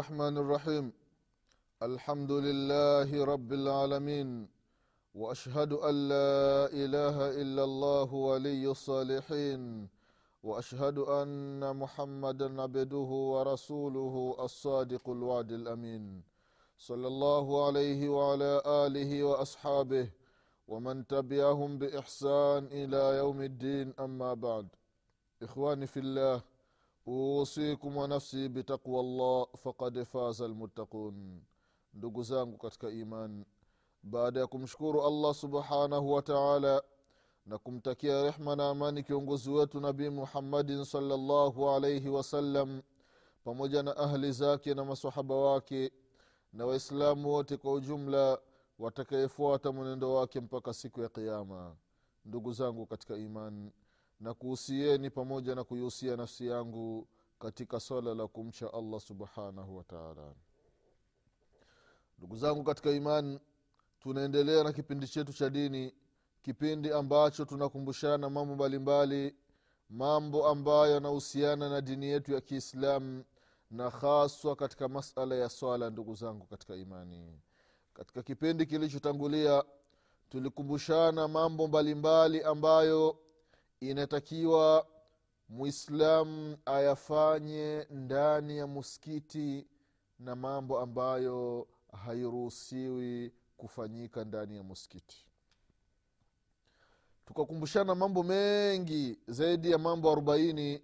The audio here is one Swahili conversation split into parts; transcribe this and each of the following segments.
الله الرحمن الرحيم. الحمد لله رب العالمين وأشهد أن لا إله إلا الله ولي الصالحين وأشهد أن محمدا عبده ورسوله الصادق الوعد الأمين. صلى الله عليه وعلى آله وأصحابه ومن تبعهم بإحسان إلى يوم الدين. أما بعد ikhwani fillah usikum wa nafsi bitaqwa llah fakad faza lmuttaqun ndugu zangu katika iman baada ya kumshukuru allah subhanahu wa taala na kumtakia rehma na amani kiongozi wetu nabii muhammadin salllahu alaihi wasallam pamoja na ahli zake na masahaba wake na waislamu wote kwa ujumla watakayefuata mwenendo wake mpaka siku ya qiama ndugu zangu katika imani na kuhusieni pamoja na kuihusia nafsi yangu katika swala la kumcha allah subhanahu wataala ndugu zangu katika imani tunaendelea na kipindi chetu cha dini kipindi ambacho tunakumbushana mambo mbalimbali mambo ambayo yanahusiana na dini yetu ya kiislamu na haswa katika masala ya swala ndugu zangu katika imani. Katika kipindi kilichotangulia tulikumbushana mambo mbalimbali ambayo inatakiwa mwislamu ayafanye ndani ya muskiti na mambo ambayo hairuhusiwi kufanyika ndani ya muskiti tukakumbushana mambo mengi zaidi ya mambo arobaini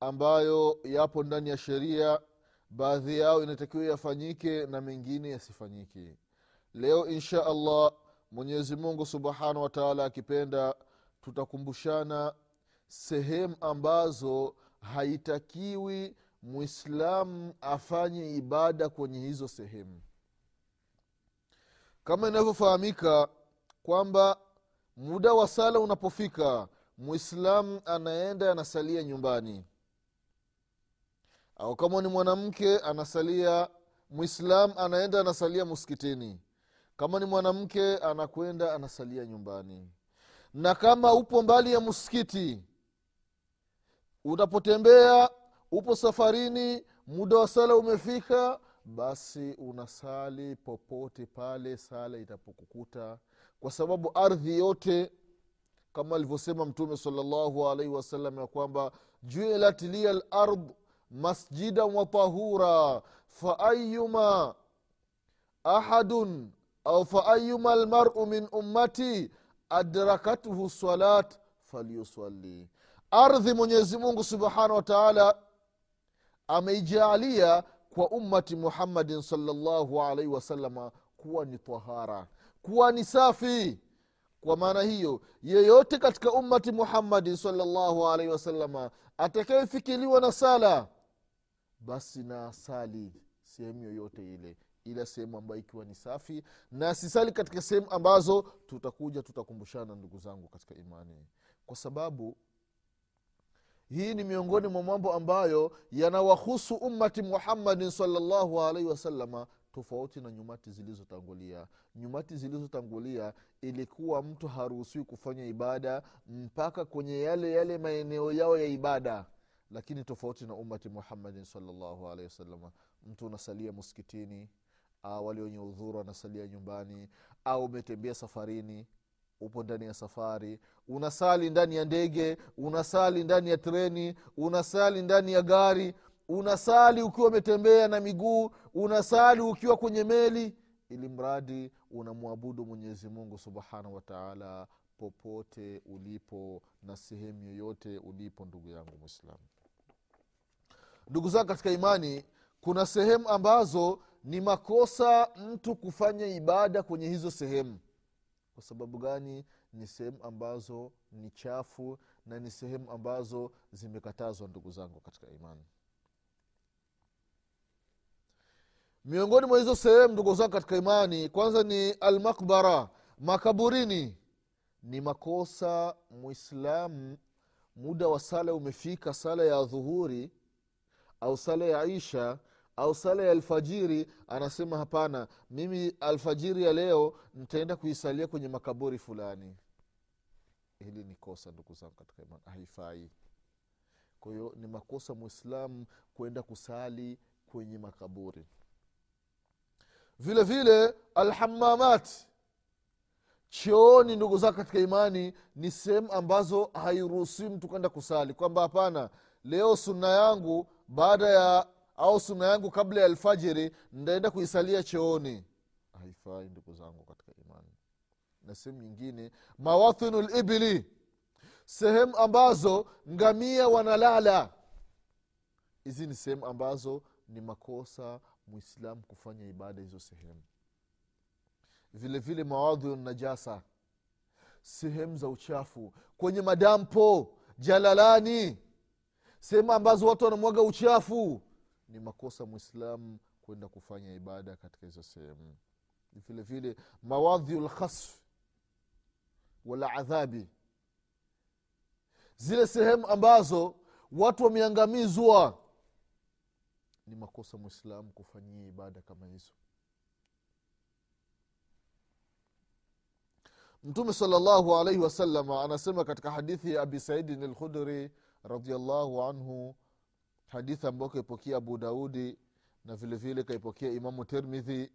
ambayo yapo ndani ya sheria baadhi yao inatakiwa yafanyike na mengine yasifanyike. Leo insha allah mwenyezi mungu subhanahu wataala akipenda tutakumbushana sehemu ambazo haitakiwi mwislamu afanye ibada kwenye hizo sehemu. Kama inavyofahamika kwamba muda wa sala unapofika mwislamu anaenda anasalia nyumbani. Au kama ni mwanamke anasalia mwislamu anaenda anasalia muskitini kama ni mwanamke anakwenda anasalia nyumbani na kama upo mbali ya msikiti utapotembea upo safarini muda wa sala umefika basi unasali popote pale sala itapokukuta. Kwa sababu ardhi yote kama alivyosema mtume salllahu alaihi wasallam ya kwamba juilat liya lard masjidan wa tahura faayuma ahadun au faayuma lmaru min ummati adrakathu salat falyusalli. Ardhi mwenyezi mungu subhanahu wa taala ameijaalia kwa ummati muhammadin salllahu alaihi wasalama kuwa ni tahara kuwa ni safi. Kwa maana hiyo yeyote katika ummati muhammadin salllahu alaihi wasalama atakayefikiliwa na sala basi na asali sehemu yoyote ile ila sehemu ambayo ikiwa ni safi. Na sisali katika sehemu ambazo tutakuja tutakumbushana ndugu zangu katika imani. Kwa sababu hii ni miongoni mwa mambo ambayo yanawahusu ummati muhammadin salllahu alaihi wasalama tofauti na nyumati zilizotangulia. Nyumati zilizotangulia ilikuwa mtu haruhusiwi kufanya ibada mpaka kwenye yale yale maeneo yao ya ibada. Lakini tofauti na ummati muhammadin salllahu alaihi wasalama mtu unasalia muskitini wale wenye udhuru wanasalia nyumbani au umetembea safarini upo ndani ya safari unasali ndani ya ndege unasali ndani ya treni unasali ndani ya gari unasali ukiwa umetembea na miguu unasali ukiwa kwenye meli ili mradi unamwabudu mwenyezi mungu subhanahu wataala popote ulipo na sehemu yoyote ulipo ndugu yangu mwislamu ndugu zangu katika imani kuna sehemu ambazo ni makosa mtu kufanya ibada kwenye hizo sehemu. Kwa sababu gani? Ni sehemu ambazo ni chafu na ni sehemu ambazo zimekatazwa ndugu zangu katika imani. Miongoni mwa hizo sehemu ndugu zangu katika imani kwanza ni almakbara makaburini. Ni makosa mwislamu muda wa sala umefika sala ya dhuhuri au sala ya isha au sala ya alfajiri anasema hapana mimi alfajiri ya leo nitaenda kuisalia kwenye makaburi fulani. Hili ni kosa ndugu zangu katika imani haifai. Kwa hiyo ni makosa mwislamu kwenda kusali kwenye makaburi. Vile vile alhamamat. Chooni ndugu zako katika imani ni sehemu ambazo hairuhusiwi mtu kwenda kusali. Kwamba hapana leo sunna yangu baada ya au suna yangu kabla ya alfajiri ndaenda kuisalia chooni. Haifai ndugu zangu katika imani. Na sehemu nyingine mawathinu libili sehemu ambazo ngamia wanalala. Hizi ni sehemu ambazo ni makosa mwislamu kufanya ibada hizo sehemu. Vile vile mawadhiu najasa sehemu za uchafu kwenye madampo jalalani sehemu ambazo watu wanamwaga uchafu ni makosa mwislamu kwenda kufanya ibada katika hizo sehemu. Vile vile mawadhiu lkhasf waladhabi zile sehemu ambazo watu wameangamizwa ni makosa mwislamu kufanyia ibada kama hizo. Mtume salllahu alaihi wasalama anasema katika hadithi ya abi saidin lkhudri radiallahu anhu hadithi ambayo kaipokea abu daudi na vile vile kaipokea imamu termidhi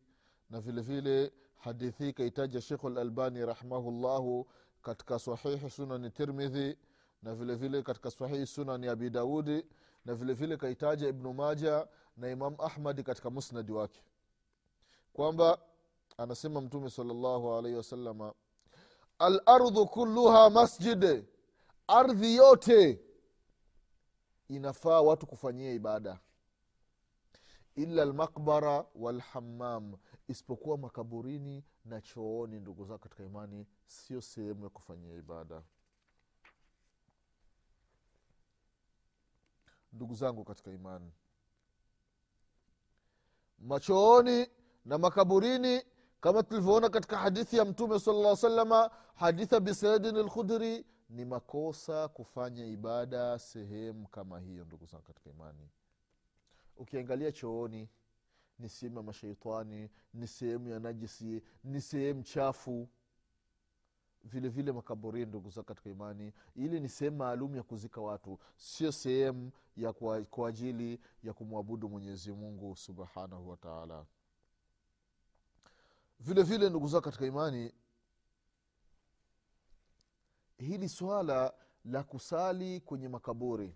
na vile vile hadithi kaitaja shekhu lalbani rahimahullahu katika sahihi sunani termidhi na vile vile katika sahihi sunani abi daudi na vile vile kaitaja ibnu maja na imam ahmadi katika musnadi wake. Kwamba anasema mtume salllahu alaihi wasalama alardhu kulluha masjid ardhi yote inafaa watu kufanyia ibada. Illa lmaqbara walhamam isipokuwa makaburini na chooni ndugu zao katika imani sio sehemu ya kufanyia ibada. Ndugu zangu katika imani machooni na makaburini kama tulivyoona katika hadithi ya mtume sala llah salama hadithi bisaidin lkhudri ni makosa kufanya ibada sehemu kama hiyo ndugu zangu katika imani. Ukiangalia chooni ni sehemu ya mashaitani ni sehemu ya najisi ni sehemu chafu. Vile vile makaburini ndugu zao katika imani ili ni sehemu maalum ya kuzika watu. Sio sehemu ya kwa, kwa ajili ya kumwabudu mwenyezi mungu subhanahu wataala vile vile ndugu zao katika imani hili swala la kusali kwenye makaburi.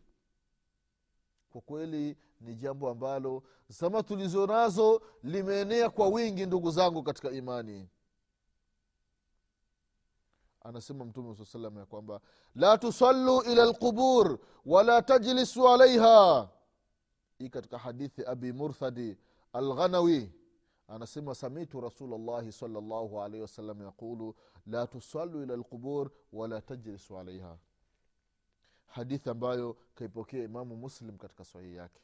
Kwa kweli ni jambo ambalo zama tulizo nazo limeenea kwa wingi ndugu zangu katika imani. Anasema mtume saa salam ya kwamba la tusallu ila lqubur wala tajlisu alaiha hii katika hadithi abi murthadi alghanawi anasema samitu rasulllahi salllahu alaihi wasallam yaqulu la tusalu ila lqubur wala tajlisu alaiha hadithi ambayo kaipokea imamu muslim katika sahihi yake.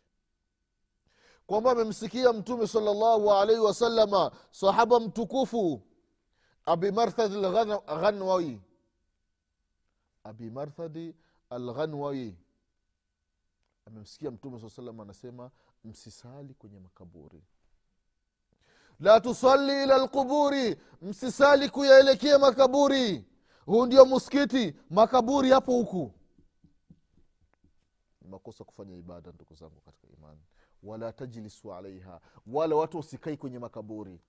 Kwamba amemsikia mtume salllahu alaihi wasalama sahaba mtukufu abi marthad alghanwawi. Abi marthadi alghanwawi. Amemsikia mtume saa salam anasema msisali kwenye makaburi la tusalli ila lquburi msisali kuyaelekea makaburi. Huu ndio muskiti. Makaburi hapo huku. Makosa kufanya ibada ndugu zangu katika imani. Wala tajlisu alaiha. Wala watu wasikai kwenye makaburi.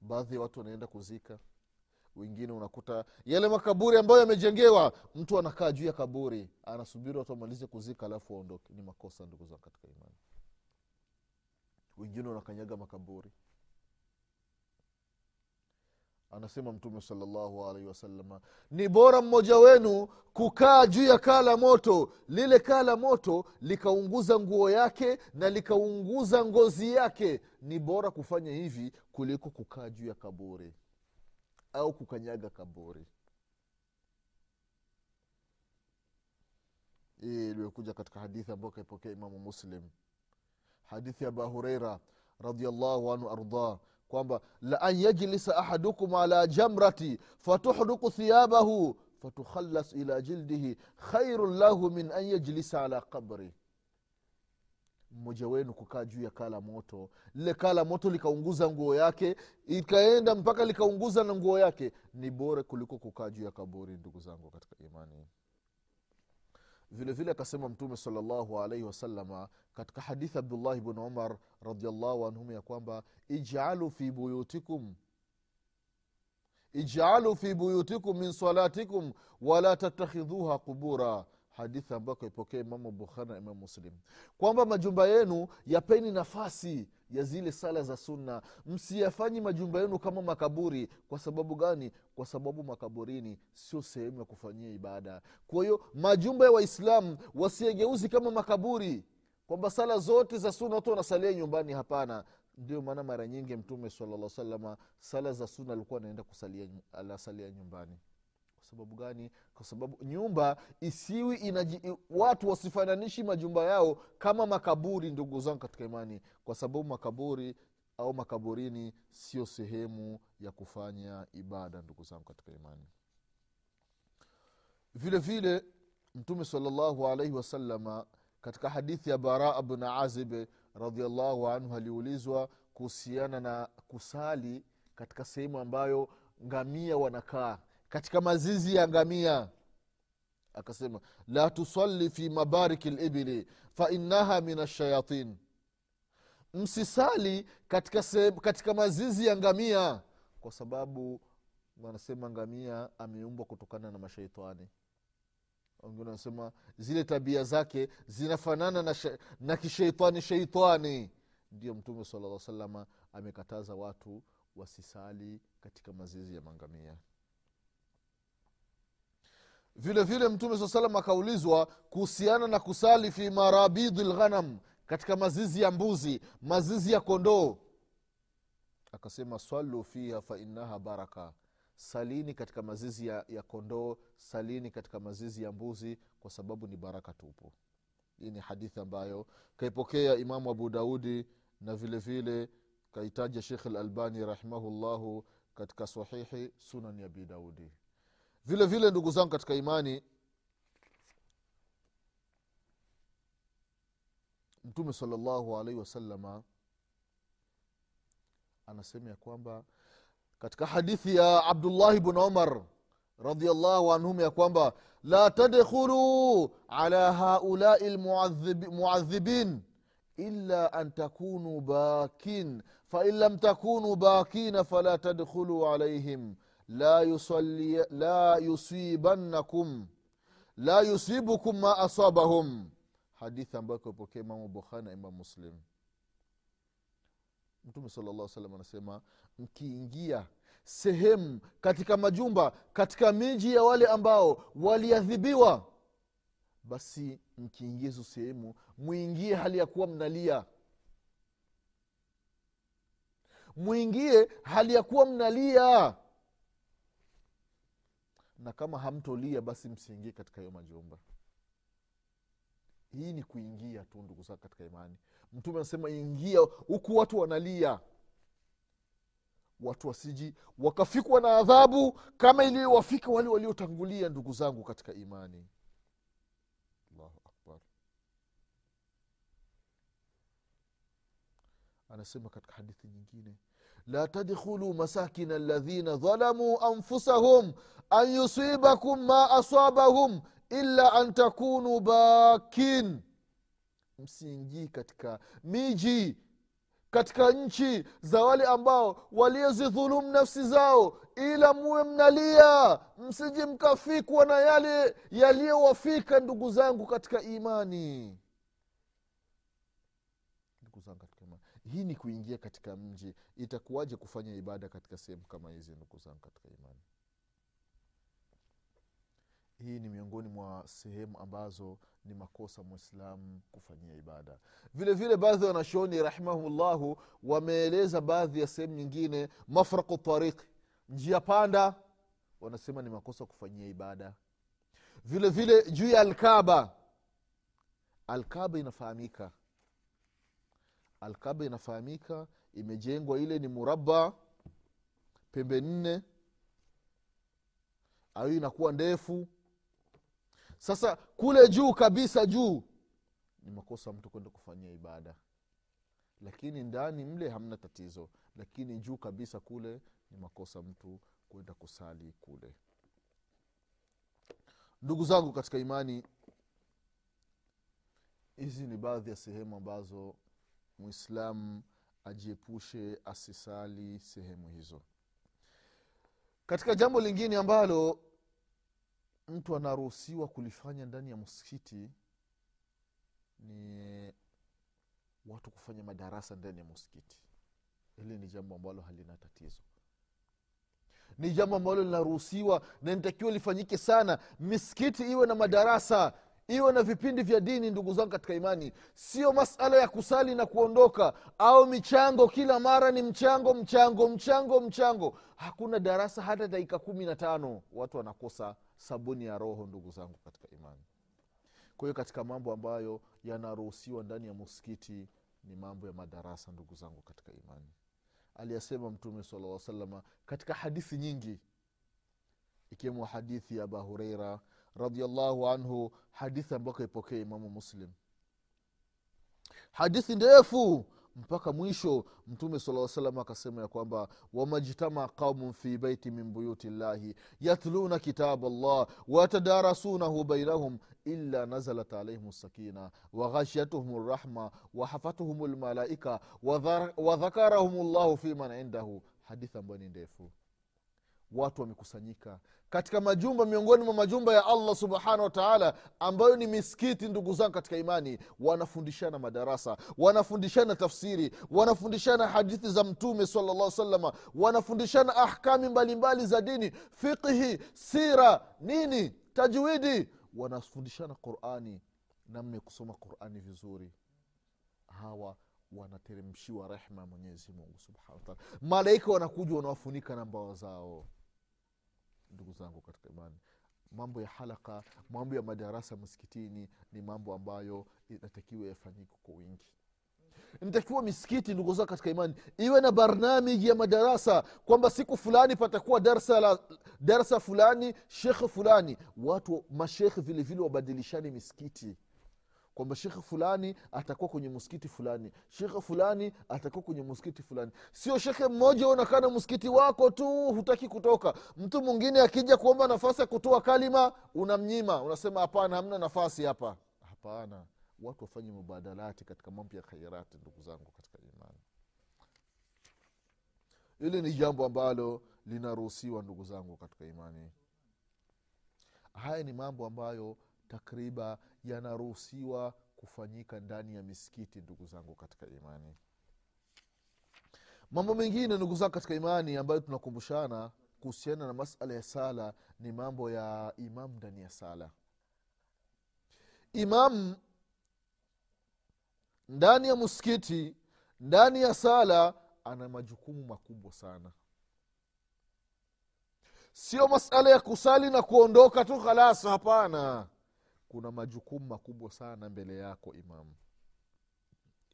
Baadhi ya watu wanaenda kuzika. Wengine unakuta yale makaburi ambayo yamejengewa mtu anakaa juu ya kaburi. Anasubiri watu wamalize kuzika alafu waondoke ni makosa ndugu zangu katika imani. Wengine wanakanyaga makaburi anasema mtume salllahu alaihi wasalama ni bora mmoja wenu kukaa juu ya kaa la moto. Lile kaa la moto likaunguza nguo yake na likaunguza ngozi yake. Ni bora kufanya hivi kuliko kukaa juu ya kaburi au kukanyaga kaburi. Hii iliyokuja katika hadithi ambayo kaipokea imamu muslim. Hadithi ya abahureira radiallahu anhu ardah kwamba la an yajlisa ahadukum ala jamrati fatuhduku thiyabahu fatukhalas ila jildihi khairun lahu min an yajlisa ala qabri. Mmoja wenu kukaa juu ya kala moto lile kala moto likaunguza nguo yake ikaenda mpaka likaunguza na nguo yake ni bora kuliko kukaa juu ya kaburi ndugu zangu katika imani vile vile akasema mtume salllahu alaihi wasalama katika hadithi abdullahi bn umar radiallahu anhum ya kwamba ijalu fi buyutikum ijalu fi buyutikum min salatikum wala tattakhidhuha qubura hadithi ambayo kaipokea imamu bukhari na imamu muslim. Kwamba majumba yenu yapeni nafasi ya zile sala za sunna. Msiyafanyi majumba yenu kama makaburi. Kwa sababu gani? Kwa sababu makaburini sio sehemu ya kufanyia ibada. Kwa hiyo majumba ya waislamu wasiyegeuzi kama makaburi. Kwamba sala zote za suna watu wanasalia nyumbani hapana. Ndio maana mara nyingi mtume salaa salama sala za suna alikuwa anaenda kusalia anasalia nyumbani kwa sababu gani? Kwa sababu nyumba isiwi inaji, watu wasifananishi majumba yao kama makaburi ndugu zangu katika imani. Kwa sababu makaburi au makaburini sio sehemu ya kufanya ibada ndugu zangu katika imani. Vile vile mtume salllahu alaihi wasalama katika hadithi ya baraa bn azib radiallahu anhu aliulizwa kuhusiana na kusali katika sehemu ambayo ngamia wanakaa katika mazizi ya ngamia. Akasema la tusalli fi mabariki libili fainaha min ashayatin msisali katika, se, katika mazizi ya ngamia kwa sababu wanasema ngamia ameumbwa kutokana na mashaitani. Wengine wanasema zile tabia zake zinafanana na, sh- na kisheitani sheitani ndio mtume sala salama amekataza watu wasisali katika mazizi ya mangamia vile vile mtume saa salam akaulizwa kuhusiana na kusali fi marabidi lghanam katika mazizi ya mbuzi mazizi ya kondoo. Akasema swalu fiha fainaha baraka. Salini katika mazizi ya, ya kondoo salini katika mazizi ya mbuzi kwa sababu ni baraka tupu. Hii ni hadithi ambayo kaipokea imamu abu daudi na vile vile kaitaja shekh lalbani rahimahullahu katika sahihi sunani abi daudi vile vile ndugu zangu katika imani mtume salllahu alaihi wasalama anasema ya kwamba katika hadithi ya abdullahi bn umar radiallahu anhum ya kwamba la tadkhulu ala haulai lmuadhibin illa an takunu bakin fain lam takunu bakina fala tadkhulu alaihim la, yusibannakum la yusibukum ma asabahum. Hadithi ambayo kaipokea imamu bukhari na imamu muslim. Mtume sala llah salam anasema mkiingia sehemu katika majumba katika miji ya wale ambao waliadhibiwa basi mkiingia hizo sehemu mwingie hali ya kuwa mnalia. Mwingie hali ya kuwa mnalia na kama hamtolia basi msiingie katika hiyo majumba hii ni kuingia tu ndugu zako katika imani. Mtume anasema ingia huku watu wanalia. Watu wasiji wakafikwa na adhabu kama iliyowafika wale waliotangulia ndugu zangu katika imani. Allahu akbar. Anasema katika hadithi nyingine la tadkhulu masakina ladhina dhalamuu anfusahum an yusibakum ma asabahum illa an takunu bakin. Msiingii katika miji katika nchi za wale ambao waliozidhulumu nafsi zao ila muwe mnalia msiji mkafikwa na yale yaliyowafika ndugu zangu katika imani zangu katika imani hii ni kuingia katika mji itakuwaje kufanya ibada katika sehemu kama hizi ndugu zangu katika imani? Hii ni miongoni mwa sehemu ambazo ni makosa mwislamu kufanyia ibada. Vile vile baadhi ya wanashoni rahimahullahu wameeleza baadhi ya sehemu nyingine mafraku tariki njia panda wanasema ni makosa kufanyia ibada. Vile vile juu ya alkaba alkaba inafahamika alkaba inafahamika imejengwa ile ni muraba pembe nne. Au inakuwa ndefu. Sasa kule juu kabisa juu ni makosa mtu kwenda kufanyia ibada. Lakini ndani mle hamna tatizo. Lakini juu kabisa kule ni makosa mtu kwenda kusali kule. Ndugu zangu katika imani hizi ni baadhi ya sehemu ambazo mwislamu ajiepushe asisali sehemu hizo. Katika jambo lingine ambalo mtu anaruhusiwa kulifanya ndani ya msikiti ni watu kufanya madarasa ndani ya msikiti. Hili ni jambo ambalo halina tatizo. Ni jambo ambalo linaruhusiwa na nitakiwa lifanyike sana. Misikiti iwe na madarasa iwe na vipindi vya dini ndugu zangu katika imani. Sio masala ya kusali na kuondoka au michango. Kila mara ni mchango mchango mchango mchango. Hakuna darasa hata dakika kumi na tano watu wanakosa sabuni ya roho ndugu zangu katika imani. Kwa hiyo katika mambo ambayo yanaruhusiwa ndani ya muskiti ni mambo ya madarasa ndugu zangu katika imani. Aliyasema mtume salaa salama katika hadithi nyingi ikiwemo hadithi ya aba hureira radiallahu anhu hadithi ambayo kaipokea imamu muslim. Hadithi ndefu mpaka mwisho mtume sala salam akasema ya kwamba wamajtama qaumun fi baiti min buyuti llahi yatluna kitab llah wayatadarasunahu bainahum illa nazalat alaihim sakina waghashiyatuhum rahma wahafatuhum lmalaika wadhakarahum llahu fiman indahu. Hadithi ambayo ni ndefu watu wamekusanyika. Katika majumba miongoni mwa majumba ya allah subhanahu wataala ambayo ni miskiti ndugu zangu katika imani wanafundishana madarasa wanafundishana tafsiri wanafundishana hadithi za mtume salllah salama wanafundishana ahkami mbalimbali za dini fiqhi sira nini tajwidi. Wanafundishana qurani. Namna ya kusoma qurani vizuri. Hawa wanateremshiwa rehma ya mwenyezi subhanahu wataala malaika wanakuja wanawafunika na mbawa zao ndugu zangu katika imani. Mambo ya halaka mambo ya madarasa msikitini ni mambo ambayo inatakiwa yafanyike kwa wingi. Inatakiwa misikiti ndugu zangu katika imani iwe na barnamiji ya madarasa kwamba siku fulani patakuwa darsa la darsa fulani shekhe fulani. Watu mashekhe vilevile wabadilishani misikiti kwamba shekhe fulani atakuwa kwenye msikiti fulani shekhe fulani atakuwa kwenye msikiti fulani. Sio shekhe mmoja unakana msikiti wako tu hutaki kutoka. Mtu mwingine akija kuomba nafasi ya kutoa kalima unamnyima. Unasema hapana hamna nafasi hapa. Hapana. Watu wafanye mubadalati katika mambo ya khairati ndugu zangu katika imani. Hili ni jambo ambalo linaruhusiwa ndugu zangu katika imani. Haya ni mambo ambayo takriba yanaruhusiwa kufanyika ndani ya misikiti ndugu zangu katika imani. Mambo mengine ndugu zangu katika imani ambayo tunakumbushana kuhusiana na masala ya sala ni mambo ya imam ndani ya sala. Imam ndani ya msikiti ndani ya sala ana majukumu makubwa sana. Sio masala ya kusali na kuondoka tu khalas hapana kuna majukumu makubwa sana mbele yako imamu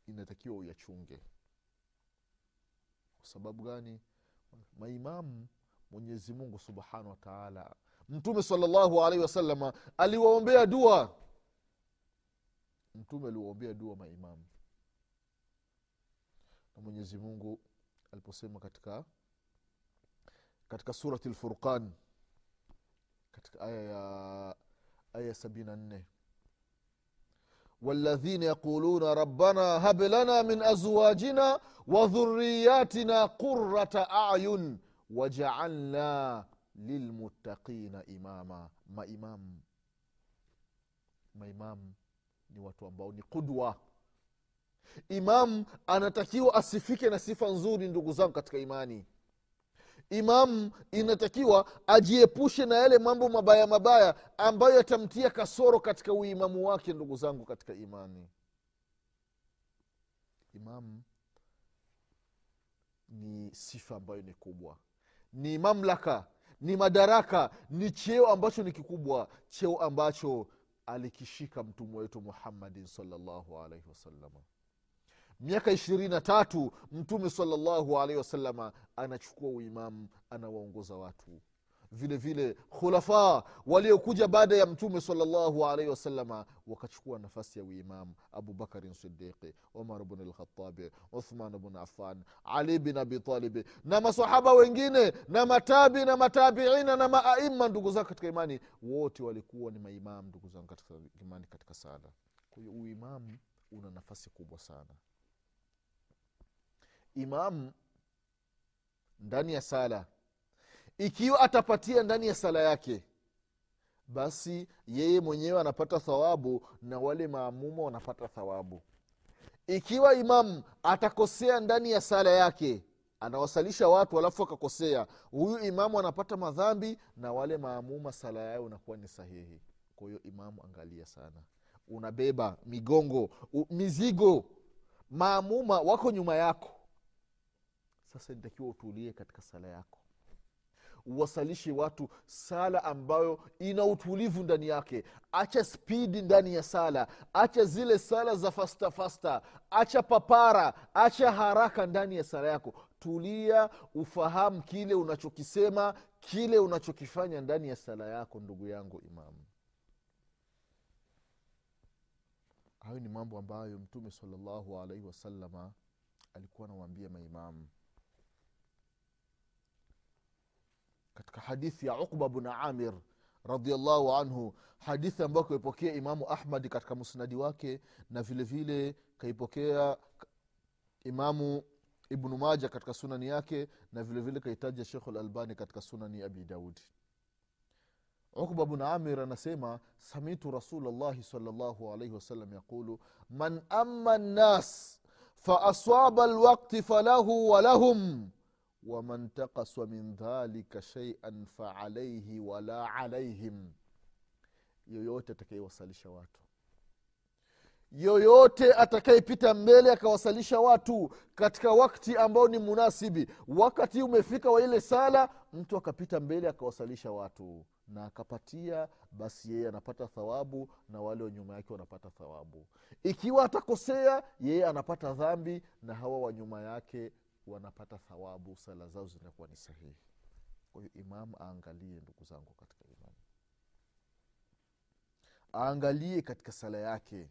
inatakiwa uyachunge. Kwa sababu gani? Maimamu mwenyezi mungu subhanahu wataala mtume salllahu alaihi wasalama aliwaombea dua. Mtume aliwaombea dua maimamu na mwenyezi mungu aliposema katika katika surati lfurqan katika aya ya aya sabini na nne والذين يقولون ربنا هب لنا من أزواجنا وذرياتنا قرة أعين وجعلنا للمتقين إماما ما إمام ما إمام ni watu ambao ni qudwa imam anatakiwa asifike na sifa nzuri ndugu zangu katika imani imam inatakiwa ajiepushe na yale mambo mabaya mabaya ambayo yatamtia kasoro katika uimamu wake ndugu zangu katika imani. Imamu ni sifa ambayo ni kubwa. Ni mamlaka ni madaraka ni cheo ambacho ni kikubwa cheo ambacho alikishika mtumwa wetu muhammadin salllahu alaihi wasalama miaka ishirini na tatu mtume salallahu alaihi wasalama anachukua uimamu anawaongoza watu. Vile vile khulafa waliokuja baada ya mtume salllahu alaihi wasalama wakachukua nafasi ya uimamu abubakarin sidiqi omar bn lkhatabi uthman bn afan ali bin abitalibi na masahaba wengine na matabi na matabiina na maaima ndugu zangu katika imani. Wote walikuwa ni maimamu ndugu zangu katika imani katika sala. Kwa uimamu una nafasi kubwa sana imamu ndani ya sala. Ikiwa atapatia ndani ya sala yake basi yeye mwenyewe anapata thawabu na wale maamuma wanapata thawabu. Ikiwa imamu atakosea ndani ya sala yake anawasalisha watu alafu akakosea huyu imamu anapata madhambi na wale maamuma sala yao inakuwa ni sahihi. Kwa hiyo imamu angalia sana. Unabeba migongo u, mizigo. Maamuma wako nyuma yako sasa nitakiwa utulie katika sala yako. Uwasalishe watu sala ambayo ina utulivu ndani yake. Acha spidi ndani ya sala. Acha zile sala za fasta fasta. Acha papara. Acha haraka ndani ya sala yako. Tulia ufahamu kile unachokisema kile unachokifanya ndani ya sala yako ndugu yangu imamu hayo ni mambo ambayo mtume salllahu alaihi wasalama alikuwa anawaambia maimamu katika hadithi ya uqba bn amir radiallahu anhu hadithi ambayo kaipokea imamu ahmadi katika musnadi wake na vile vile kaipokea imamu ibnu maja katika sunani yake na vile vile kaitaja shekhu lalbani katika sunani abi daudi ukba bnu amir anasema samitu rasulllahi salllahu alaihi wasallam yaqulu man ama nnas faasaba lwakti falahu walahum waman takaswa min dhalika sheian faalaihi wala alaihim yoyote atakayewasalisha watu yoyote atakayepita mbele akawasalisha watu katika wakti ambao ni munasibi wakati umefika wa ile sala mtu akapita mbele akawasalisha watu na akapatia basi yeye anapata thawabu na wale wa nyuma yake wanapata thawabu. Ikiwa atakosea yeye anapata dhambi na hawa wa nyuma yake wanapata thawabu sala zao zinakuwa ni sahihi. Kwa hiyo imamu aangalie ndugu zangu katika imani. Aangalie katika sala yake.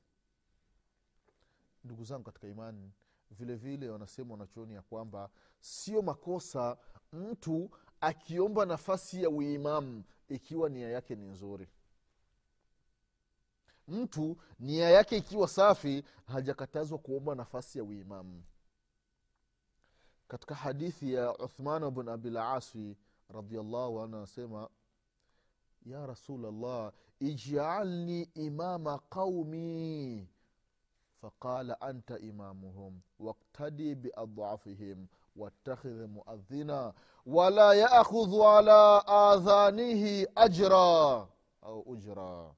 Ndugu zangu katika imani vile vile wanasema wanachuoni ya kwamba sio makosa mtu akiomba nafasi ya uimamu ikiwa nia yake ni nzuri. Mtu nia yake ikiwa safi hajakatazwa kuomba nafasi ya uimamu katika hadithi ya uthman bn abilasi radiallahu anhu anasema ya rasulllah ijalni imama qaumi faqala anta imamuhum waktadi biadhafihim wattakhidh muadhina wala yaakhudhu ala adhanihi ajra. Au ujra.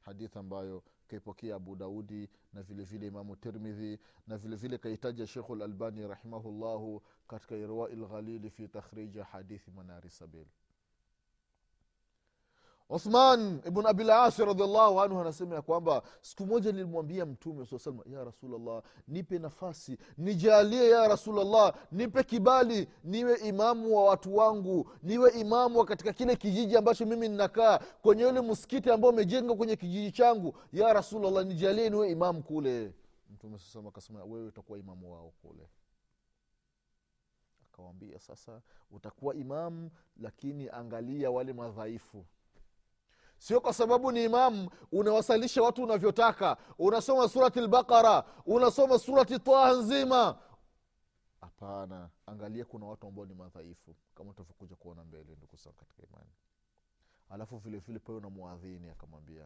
Hadithi ambayo kaipokea abu daudi na vile vile imamu tirmidhi na vile vile kaitaja shekhu lalbani rahimahullahu katika irwai lghalili fi takhriji hadithi manari sabil uthman ibn abilasi radiallahu anhu anasema ya kwamba siku moja nilimwambia mtume saa salama ya rasulllah nipe nafasi nijalie ya rasulllah nipe kibali niwe imamu wa watu wangu niwe imamu wa katika kile kijiji ambacho mimi ninakaa kwenye ule msikiti ambao umejenga kwenye kijiji changu. Ya rasulllah nijalie niwe imamu kule. Mtume saa akasema wewe utakuwa imamu wao kule. Akawambia sasa utakuwa imamu lakini angalia wale madhaifu sio kwa sababu ni imamu unawasalisha watu unavyotaka. Unasoma surati lbaqara unasoma surati taha nzima. Hapana angalia kuna watu ambao ni madhaifu kama utavyokuja kuona mbele katika imani. Alafu vilevile vile pewe na mwadhini akamwambia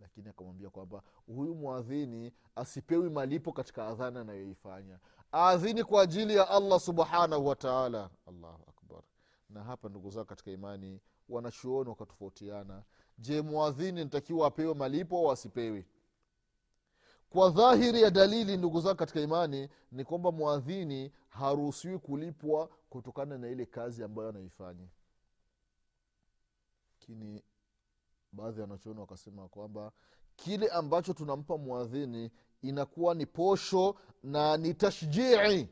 lakini akamwambia kwamba huyu mwadhini asipewi malipo katika adhana anayoifanya. Aadhini kwa ajili ya allah subhanahu wataala allahu akbar. Na hapa ndugu zao katika imani wanachuoni wakatofautiana je mwadhini nitakiwa apewe malipo au asipewi kwa dhahiri ya dalili ndugu zao katika imani ni kwamba mwadhini haruhusiwi kulipwa kutokana na ile kazi ambayo anaifanya. Lakini baadhi ya wakasema kwamba kile ambacho tunampa mwadhini inakuwa ni posho na ni tashjii.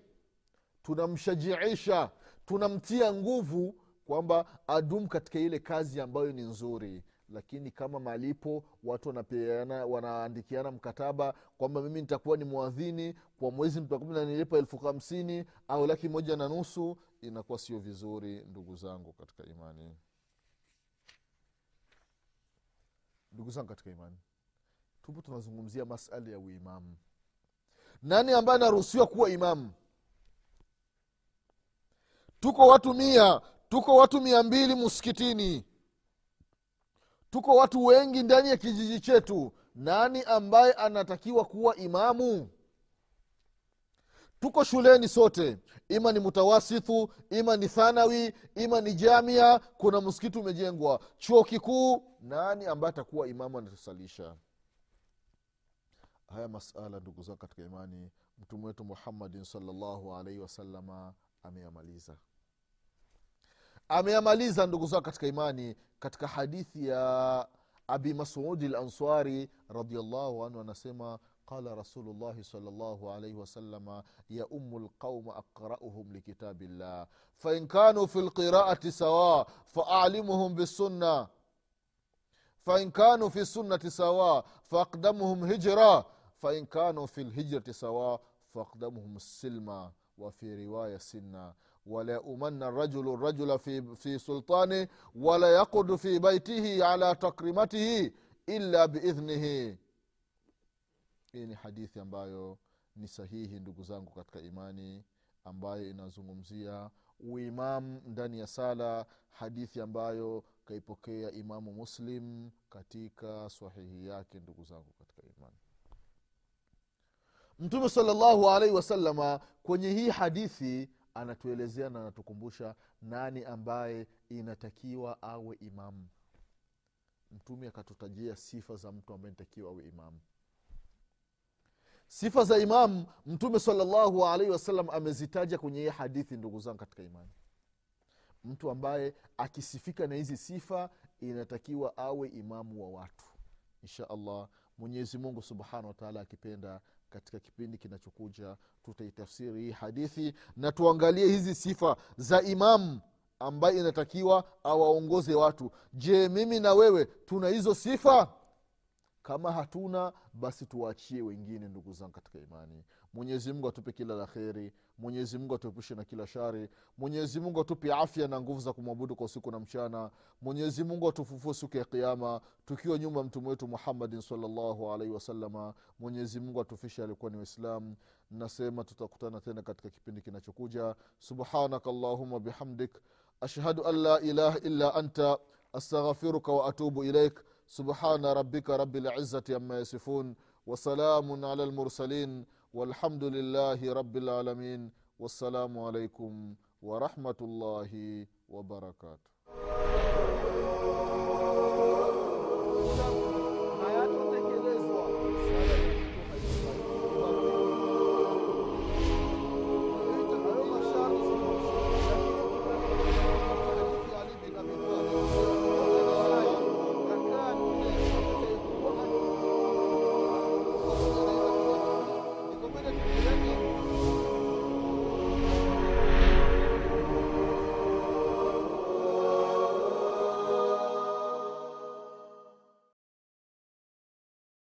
Tunamshajiisha tunamtia nguvu kwamba adum katika ile kazi ambayo ni nzuri lakini kama malipo watu wanapeana wanaandikiana mkataba kwamba mimi nitakuwa ni mwadhini kwa mwezi mtakumi nanilipa elfu hamsini au laki moja na nusu inakuwa sio vizuri ndugu zangu katika imani. Ndugu zangu katika imani tupo tunazungumzia masala ya uimamu nani ambaye anaruhusiwa kuwa imamu tuko watu mia tuko watu mia mbili msikitini tuko watu wengi ndani ya kijiji chetu. Nani ambaye anatakiwa kuwa imamu? Tuko shuleni sote. Ima ni mutawasithu ima ni thanawi ima ni jamia. Kuna msikiti umejengwa. Chuo kikuu nani ambaye atakuwa imamu anatusalisha haya masala ndugu zao katika imani mtume wetu muhammadin salllahu alaihi wasalama ameyamaliza ameyamaliza ndugu zao katika imani katika hadithi ya abi masudi lansari radiallahu anhu anasema qala rasulullahi salllahu alaihi wasalama yaumu lqauma aqrauhum likitabi llah fain kanuu fi lqiraati sawa faalimuhum bisunna fain kanuu fi sunnati sawa faaqdamuhum hijra fain kanuu fi lhijrati sawa faaqdamuhum silma wafi riwaya sinna ولا يؤمن الرجل الرجل في, في سلطانه ولا يقعد في بيته على تكريمته إلا بإذنه hii ni hadithi ambayo ni sahihi ndugu zangu katika imani ambayo inazungumzia uimamu ndani ya sala hadithi ambayo kaipokea imamu muslim katika sahihi yake ndugu zangu katika imani mtume salllahu alaihi wasalama kwenye hii hadithi anatuelezea na anatukumbusha nani ambaye inatakiwa awe imamu mtume akatutajia sifa za mtu ambaye inatakiwa awe imamu sifa za imamu mtume salallahu alaihi wasallam amezitaja kwenye hii hadithi ndugu zangu katika imani. Mtu ambaye akisifika na hizi sifa inatakiwa awe imamu wa watu. Insha allah mwenyezi mungu subhanahu wataala akipenda katika kipindi kinachokuja. Tutaitafsiri hii hadithi na tuangalie hizi sifa za imamu ambaye inatakiwa awaongoze watu. Je mimi na wewe tuna hizo sifa kama hatuna basi tuwaachie wengine ndugu zangu katika imani. Mwenyezi mungu atupe kila la kheri. Mwenyezi mungu atuepushe na kila shari. Mwenyezi mungu atupe afya na nguvu za kumwabudu kwa usiku na mchana. Mwenyezi atufufue siku ya kiama tukiwa nyuma mtume wetu muhammadin salllahu alaihi wasalama mwenyezi mungu atufishe alikuwa ni waislam nasema tutakutana tena katika kipindi kinachokuja. Subhanaka llahuma bihamdik. Ashhadu an la ilaha illa anta. Astaghfiruka wa atubu ilaik سبحان ربك رب العزة عما يصفون وسلام على المرسلين والحمد لله رب العالمين والسلام عليكم ورحمة الله وبركاته.